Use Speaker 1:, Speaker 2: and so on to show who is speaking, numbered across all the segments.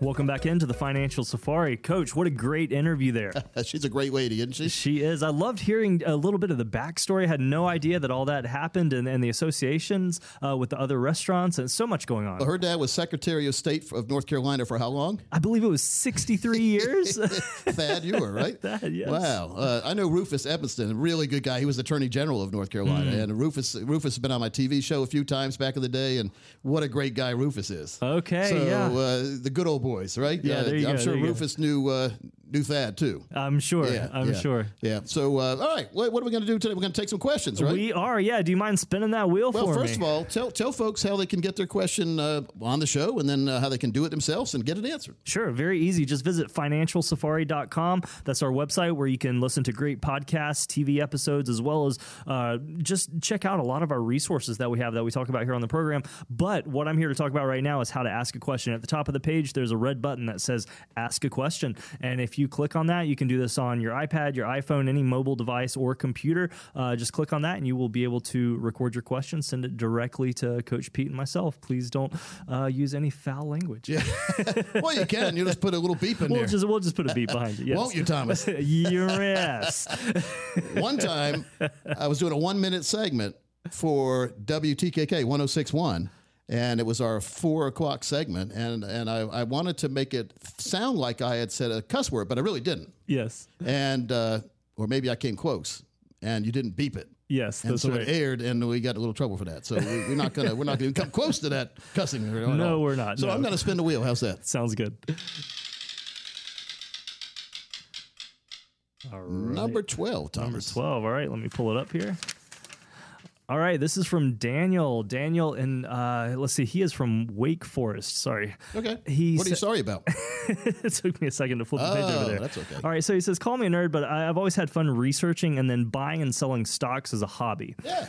Speaker 1: Welcome back into the Financial Safari. Coach, what a great interview there.
Speaker 2: She's a great lady, isn't she?
Speaker 1: She is. I loved hearing a little bit of the backstory. I had no idea that all that happened and, and the associations uh, with the other restaurants and so much going on.
Speaker 2: Well, her dad was Secretary of State of North Carolina for how long?
Speaker 1: I believe it was 63 years.
Speaker 2: Thad, you were, right?
Speaker 1: Thad, yes.
Speaker 2: Wow. Uh, I know Rufus Edmisten, a really good guy. He was Attorney General of North Carolina.
Speaker 1: Mm.
Speaker 2: And Rufus Rufus has been on my TV show a few times back in the day. And what a great guy Rufus is.
Speaker 1: Okay,
Speaker 2: So,
Speaker 1: yeah.
Speaker 2: uh, the good old boys, right?
Speaker 1: Yeah,
Speaker 2: Uh, I'm
Speaker 1: go,
Speaker 2: sure
Speaker 1: you go.
Speaker 2: Rufus knew, uh, knew Thad, too.
Speaker 1: I'm sure.
Speaker 2: Yeah,
Speaker 1: I'm
Speaker 2: yeah,
Speaker 1: sure.
Speaker 2: Yeah. So, uh, all right. What, what are we going to do today? We're going to take some questions, right?
Speaker 1: We are, yeah. Do you mind spinning that wheel
Speaker 2: well,
Speaker 1: for
Speaker 2: first of all, tell tell folks how they can get their question uh, on the show, and then uh, how they can do it themselves and get it answered.
Speaker 1: Sure, very easy. Just visit financialsafari.com. That's our website where you can listen to great podcasts, TV episodes, as well as uh, just check out a lot of our resources that we have that we talk about here on the program. But what I'm here to talk about right now is how to ask a question. At the top of the page, there's a red button that says Ask a Question. And if you click on that, you can do this on your iPad, your iPhone, any mobile device or computer. Uh, just click on that and you will be able to record your question, send it directly to Coach Pete and myself. Please don't uh, use any foul language.
Speaker 2: Yeah. well, you can. You just put a little beep in
Speaker 1: We'll
Speaker 2: there.
Speaker 1: just we'll just put a beep behind it. Yes.
Speaker 2: Won't you, Thomas?
Speaker 1: yes.
Speaker 2: one time, I was doing a one minute segment for WTKK 1061. And it was our four o'clock segment, and and I, I wanted to make it sound like I had said a cuss word, but I really didn't.
Speaker 1: Yes.
Speaker 2: And uh, or maybe I came close, and you didn't beep it.
Speaker 1: Yes.
Speaker 2: And
Speaker 1: That's
Speaker 2: so
Speaker 1: right.
Speaker 2: it aired, and we got a little trouble for that. So we, we're not gonna we're not gonna come close to that cussing. at all.
Speaker 1: No, we're not,
Speaker 2: So
Speaker 1: no.
Speaker 2: I'm gonna spin the wheel. How's that?
Speaker 1: Sounds good. All right.
Speaker 2: Number twelve,
Speaker 1: Number 12. All right, let me pull it up here. All right, this is from Daniel. Daniel, and uh, let's see, he is from Wake Forest. Sorry.
Speaker 2: Okay.
Speaker 1: He
Speaker 2: what are you
Speaker 1: sa-
Speaker 2: sorry about?
Speaker 1: it took me a second to flip the page
Speaker 2: Oh,
Speaker 1: over there.
Speaker 2: that's okay.
Speaker 1: All right, so he says, "Call me a nerd, but I- I've always had fun researching and then buying and selling stocks as a hobby."
Speaker 2: Yeah.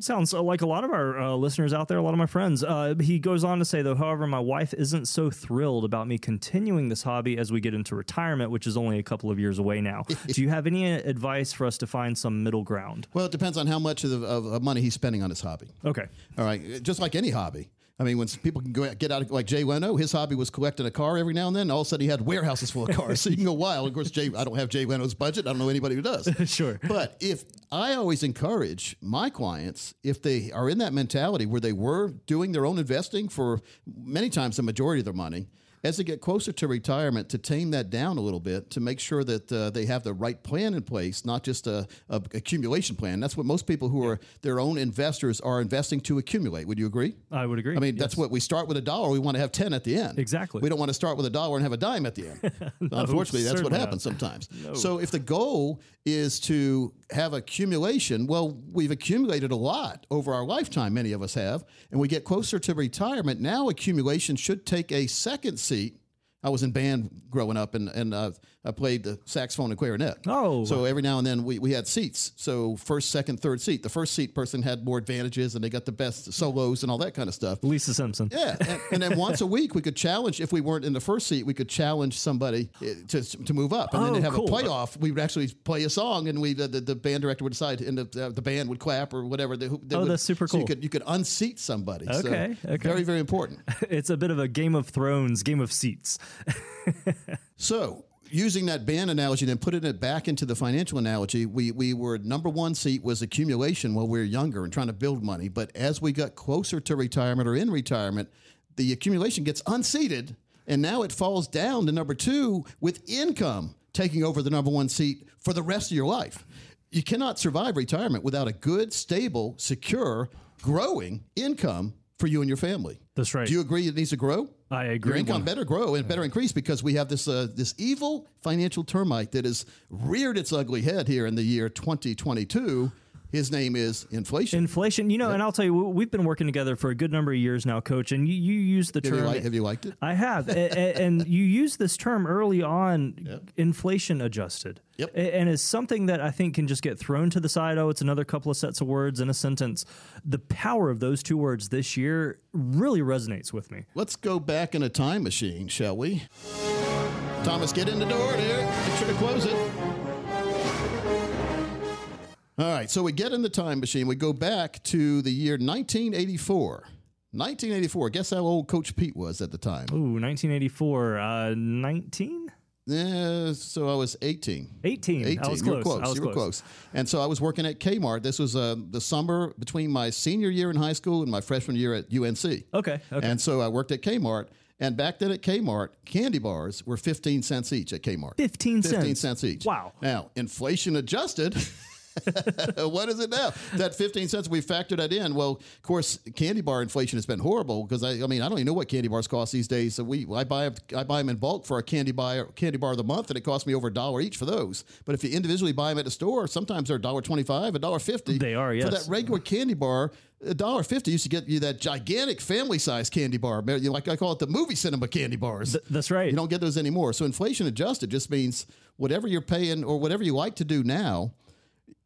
Speaker 1: Sounds uh, like a lot of our uh, listeners out there, a lot of my friends. Uh, he goes on to say, though, however, my wife isn't so thrilled about me continuing this hobby as we get into retirement, which is only a couple of years away now. Do you have any uh, advice for us to find some middle ground?
Speaker 2: Well, it depends on how much of, the, of, of money he's spending on his hobby.
Speaker 1: Okay.
Speaker 2: All right, just like any hobby. I mean, when people can go out, get out of like Jay Leno, his hobby was collecting a car every now and then. All of a sudden, he had warehouses full of cars, so you can go wild. Of course, Jay, I don't have Jay Leno's budget. I don't know anybody who does.
Speaker 1: Sure.
Speaker 2: But if I always encourage my clients, if they are in that mentality where they were doing their own investing for many times the majority of their money, as they get closer to retirement, to tame that down a little bit, to make sure that uh, they have the right plan in place, not just a, a accumulation plan. That's what most people who are their own investors are investing to accumulate. Would you agree?
Speaker 1: I would agree.
Speaker 2: I mean, that's what we start with a dollar. We want to have 10 at the end.
Speaker 1: Exactly.
Speaker 2: We don't want to start with a dollar and have a dime at the end. Unfortunately, that's what happens
Speaker 1: not.
Speaker 2: sometimes. So if the goal is to have accumulation, well, we've accumulated a lot over our lifetime, many of us have, and we get closer to retirement. Now accumulation should take a second seat. I was in band growing up, and, and uh, I played the saxophone and clarinet.
Speaker 1: Oh.
Speaker 2: So every now and then we, we had seats. So first, second, third seat. The first seat person had more advantages, and they got the best solos and all that kind of stuff.
Speaker 1: Lisa Simpson.
Speaker 2: Yeah, and, and then once a week we could challenge. If we weren't in the first seat, we could challenge somebody eh, to to move up, and then
Speaker 1: Oh,
Speaker 2: they'd have
Speaker 1: cool.
Speaker 2: a playoff. We would actually play a song, and we the, the, the band director would decide, and the, uh, the band would clap or whatever. They, they
Speaker 1: Oh,
Speaker 2: would-
Speaker 1: that's super
Speaker 2: So you
Speaker 1: cool.
Speaker 2: could you could unseat somebody. So
Speaker 1: Okay, okay.
Speaker 2: Very very important.
Speaker 1: It's a bit of a Game of Thrones, Game of Seats.
Speaker 2: So using that band analogy, then putting it back into the financial analogy, we, we were number one seat was accumulation while we were younger and trying to build money. But as we got closer to retirement or in retirement, the accumulation gets unseated. And now it falls down to number two with income taking over the number one seat for the rest of your life. You cannot survive retirement without a good, stable, secure, growing income for you and your family.
Speaker 1: That's right.
Speaker 2: Do you agree it needs to grow?
Speaker 1: I agree.
Speaker 2: Your income better grow and better increase because we have this uh, this evil financial termite that has reared its ugly head here in the year 2022. His name is inflation.
Speaker 1: Inflation, you know, and I'll tell you, we- we've been working together for a good number of years now, Coach. And you, you use the
Speaker 2: have, you
Speaker 1: term.
Speaker 2: like, have you liked it?
Speaker 1: I have, A- a- and you use this term early on, inflation adjusted.
Speaker 2: Yep.
Speaker 1: And it's something that I think can just get thrown to the side. Oh, it's another couple of sets of words in a sentence. The power of those two words this year really resonates with me.
Speaker 2: Let's go back in a time machine, shall we? Thomas, get in the door there. Make sure to close it. All right, so we get in the time machine. We go back to the year 1984. 1984. Guess how old Coach Pete was at the time?
Speaker 1: Ooh, 1984, uh, 19?
Speaker 2: Yeah, so I was 18.
Speaker 1: 18.
Speaker 2: 18.
Speaker 1: I was
Speaker 2: you were
Speaker 1: close.
Speaker 2: close.
Speaker 1: I was
Speaker 2: you were close. And so I was working at Kmart. This was uh, the summer between my senior year in high school and my freshman year at UNC.
Speaker 1: Okay. Okay.
Speaker 2: And so I worked at Kmart. And back then at Kmart, candy bars were 15 cents each at Kmart.
Speaker 1: 15 cents.
Speaker 2: 15 cents each.
Speaker 1: Wow.
Speaker 2: Now, inflation adjusted. what is it now? That 15 cents, we factored that in. Well, of course, candy bar inflation has been horrible because I, I mean, I don't even know what candy bars cost these days. So we, I buy, I buy them in bulk for a candy bar, candy bar of the month, and it costs me over a dollar each for those. But if you individually buy them at the store, sometimes they're $1.25, $1.50.
Speaker 1: They are, yes.
Speaker 2: For that regular candy bar, a dollar fifty used to get you that gigantic family size candy bar. You Like I call it the movie cinema candy bars.
Speaker 1: that's right.
Speaker 2: You don't get those anymore. So inflation adjusted just means whatever you're paying or whatever you like to do now,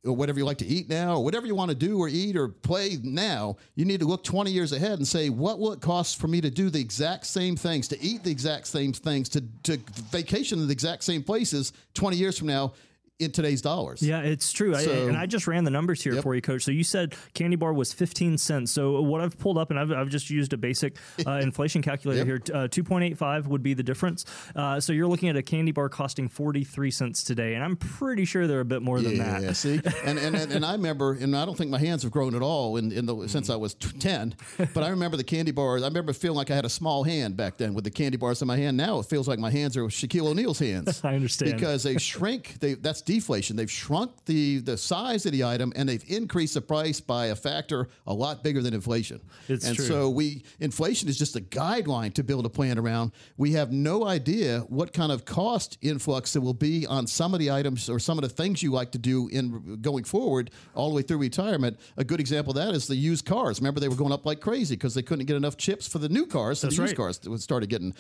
Speaker 2: or whatever you like to eat now, or whatever you want to do or eat or play now, you need to look 20 years ahead and say, what will it cost for me to do the exact same things, to eat the exact same things, to, to vacation in the exact same places 20 years from now in today's dollars?
Speaker 1: Yeah, it's true. I, and I just ran the numbers here for you, Coach. So you said candy bar was 15 cents. So what I've pulled up, and I've, I've just used a basic uh, inflation calculator here, uh, 2.85 would be the difference. Uh, so you're looking at a candy bar costing 43 cents today. And I'm pretty sure they're a bit more than that.
Speaker 2: Yeah, see, and, and and and I remember, and I don't think my hands have grown at all in, in the since I was t- ten. But I remember the candy bars. I remember feeling like I had a small hand back then with the candy bars in my hand. Now it feels like my hands are Shaquille O'Neal's hands.
Speaker 1: I understand.
Speaker 2: because they shrink. They that's deflation. They've shrunk the the size of the item and they've increased the price by a factor a lot bigger than inflation.
Speaker 1: It's
Speaker 2: and
Speaker 1: true.
Speaker 2: so we inflation is just a guideline to build a plan around. We have no idea what kind of cost influx there will be on some of the items or some of the things you like to do in going forward all the way through retirement. A good example of that is the used cars. Remember they were going up like crazy because they couldn't get enough chips for the new cars. So
Speaker 1: That's
Speaker 2: the used
Speaker 1: right.
Speaker 2: cars started getting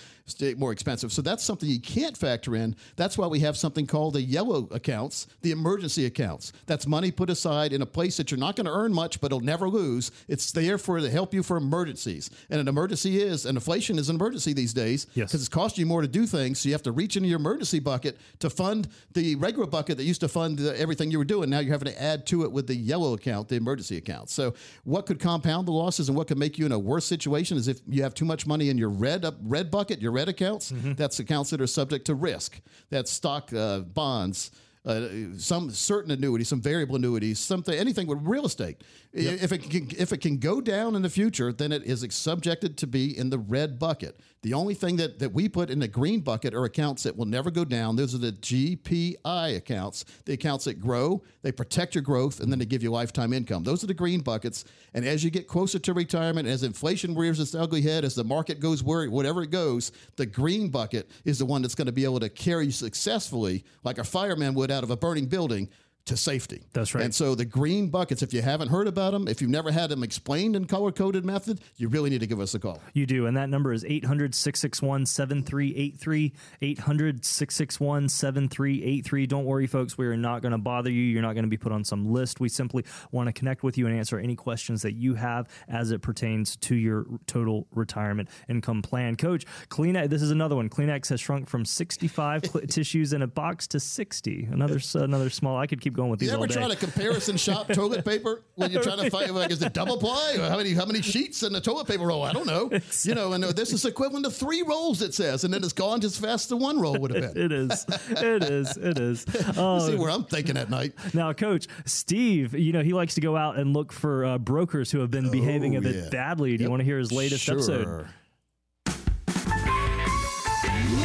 Speaker 2: more expensive. So that's something you can't factor in. That's why we have something called a yellow accounts, the emergency accounts. That's money put aside in a place that you're not going to earn much, but it'll never lose. It's there for to help you for emergencies. And an emergency is, and inflation is an emergency these days
Speaker 1: Yes.
Speaker 2: because it's costing you more to do things. So you have to reach into your emergency bucket to fund the regular bucket that used to fund the, everything you were doing. Now you're having to add to it with the yellow account, the emergency account. So what could compound the losses and what could make you in a worse situation is if you have too much money in your red up red bucket, your red accounts. That's accounts that are subject to risk. That's stock, uh, bonds. Uh, some certain annuities, some variable annuities, something, anything with real estate. I- If it can, if it can go down in the future, then it is subjected to be in the red bucket. The only thing that, that we put in the green bucket are accounts that will never go down. Those are the GPI accounts, the accounts that grow, they protect your growth, and then they give you lifetime income. Those are the green buckets. And as you get closer to retirement, as inflation rears its ugly head, as the market goes where whatever it goes, the green bucket is the one that's going to be able to carry you successfully, like a fireman would out of a burning building. To safety.
Speaker 1: That's right.
Speaker 2: And so the green buckets, if you haven't heard about them, if you've never had them explained in color coded method, you really need to give us a call.
Speaker 1: You do. And that number is 800 661 7383. 800 661 7383. Don't worry, folks. We are not going to bother you. You're not going to be put on some list. We simply want to connect with you and answer any questions that you have as it pertains to your total retirement income plan. Coach, Kleenex, this is another one. Kleenex has shrunk from 65 tissues in a box to 60. Another, another small. I could keep going with these
Speaker 2: You
Speaker 1: all
Speaker 2: ever
Speaker 1: day.
Speaker 2: try to comparison shop toilet paper when you're trying to find like is it double ply or how many how many sheets in a toilet paper roll? I don't know. You know, and uh, this is equivalent to three rolls. It says, and then it's gone just as fast as one roll would have been.
Speaker 1: it is. It is. It is.
Speaker 2: You
Speaker 1: Oh,
Speaker 2: see where I'm thinking at night.
Speaker 1: Now, Coach Steve, you know he likes to go out and look for uh, brokers who have been behaving a bit
Speaker 2: yeah.
Speaker 1: badly. Do you want to hear his latest episode?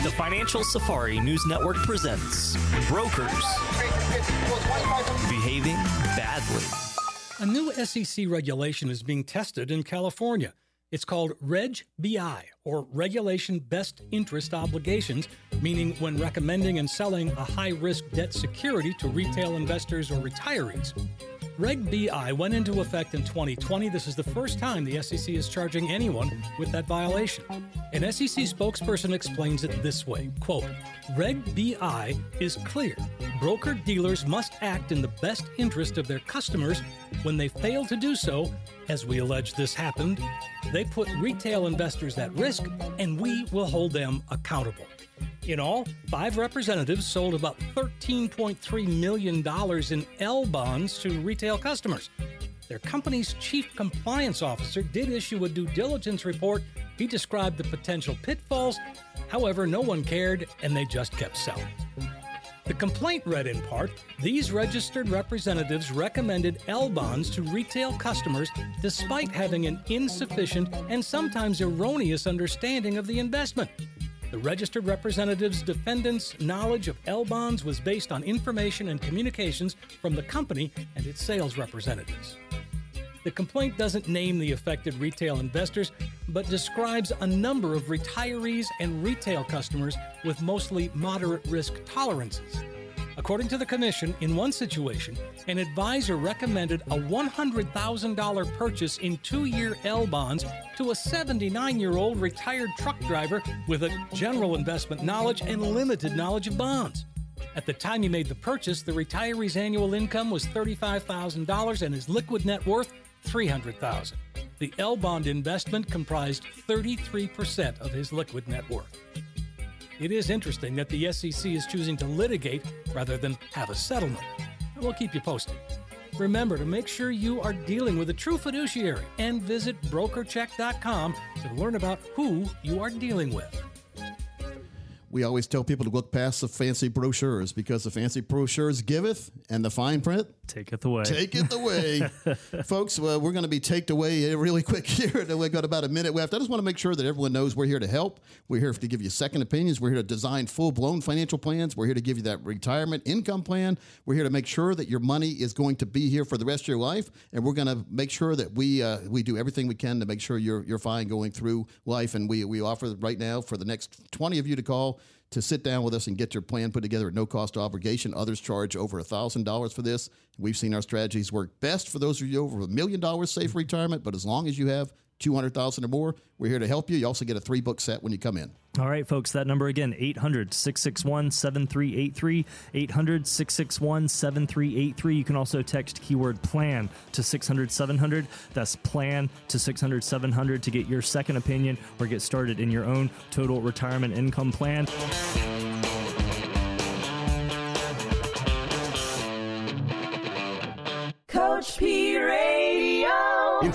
Speaker 1: The Financial Safari News Network presents Brokers Behaving Badly.
Speaker 3: A new SEC regulation is being tested in California. It's called Reg BI, or Regulation Best Interest Obligations, meaning when recommending and selling a high risk debt security to retail investors or retirees. Reg BI went into effect in 2020. This is the first time the SEC is charging anyone with that violation. An SEC spokesperson explains it this way quote, Reg BI is clear. Broker dealers must act in the best interest of their customers. When they fail to do so, as we allege this happened, they put retail investors at risk and we will hold them accountable. In all, five representatives sold about $13.3 million in L bonds to retail customers. Their company's chief compliance officer did issue a due diligence report. He described the potential pitfalls. However, no one cared and they just kept selling. The complaint read in part these registered representatives recommended L bonds to retail customers despite having an insufficient and sometimes erroneous understanding of the investment. The registered representative's defendant's knowledge of L bonds was based on information and communications from the company and its sales representatives. The complaint doesn't name the affected retail investors, but describes a number of retirees and retail customers with mostly moderate risk tolerances. According to the Commission, in one situation, an advisor recommended a $100,000 purchase in two year L bonds to a 79 year old retired truck driver with a general investment knowledge and limited knowledge of bonds. At the time he made the purchase, the retiree's annual income was $35,000 and his liquid net worth $300,000. The L bond investment comprised 33% of his liquid net worth. It is interesting that the SEC is choosing to litigate rather than have a settlement. And we'll keep you posted. Remember to make sure you are dealing with a true fiduciary and visit brokercheck.com to learn about who you are dealing with.
Speaker 2: We always tell people to look past the fancy brochures because the fancy brochures giveth and the fine print
Speaker 1: Taketh away.
Speaker 2: Take it away. Folks, well, we're going to be taked away really quick here. We've got about a minute left. I just want to make sure that everyone knows we're here to help. We're here to give you second opinions. We're here to design full blown financial plans. We're here to give you that retirement income plan. We're here to make sure that your money is going to be here for the rest of your life. And we're going to make sure that we uh, we do everything we can to make sure you're, you're fine going through life. And we, we offer right now for the next 20 of you to call to sit down with us and get your plan put together at no cost obligation. Others charge over $1,000 for this. We've seen our strategies work best for those of you over a million dollars safe retirement, but as long as you have 200,000 or more, we're here to help you. You also get a three book set when you come in.
Speaker 1: All right, folks, that number again 800 661 7383. 800 661 7383. You can also text keyword plan to 600 700. That's plan to 600 700 to get your second opinion or get started in your own total retirement income plan.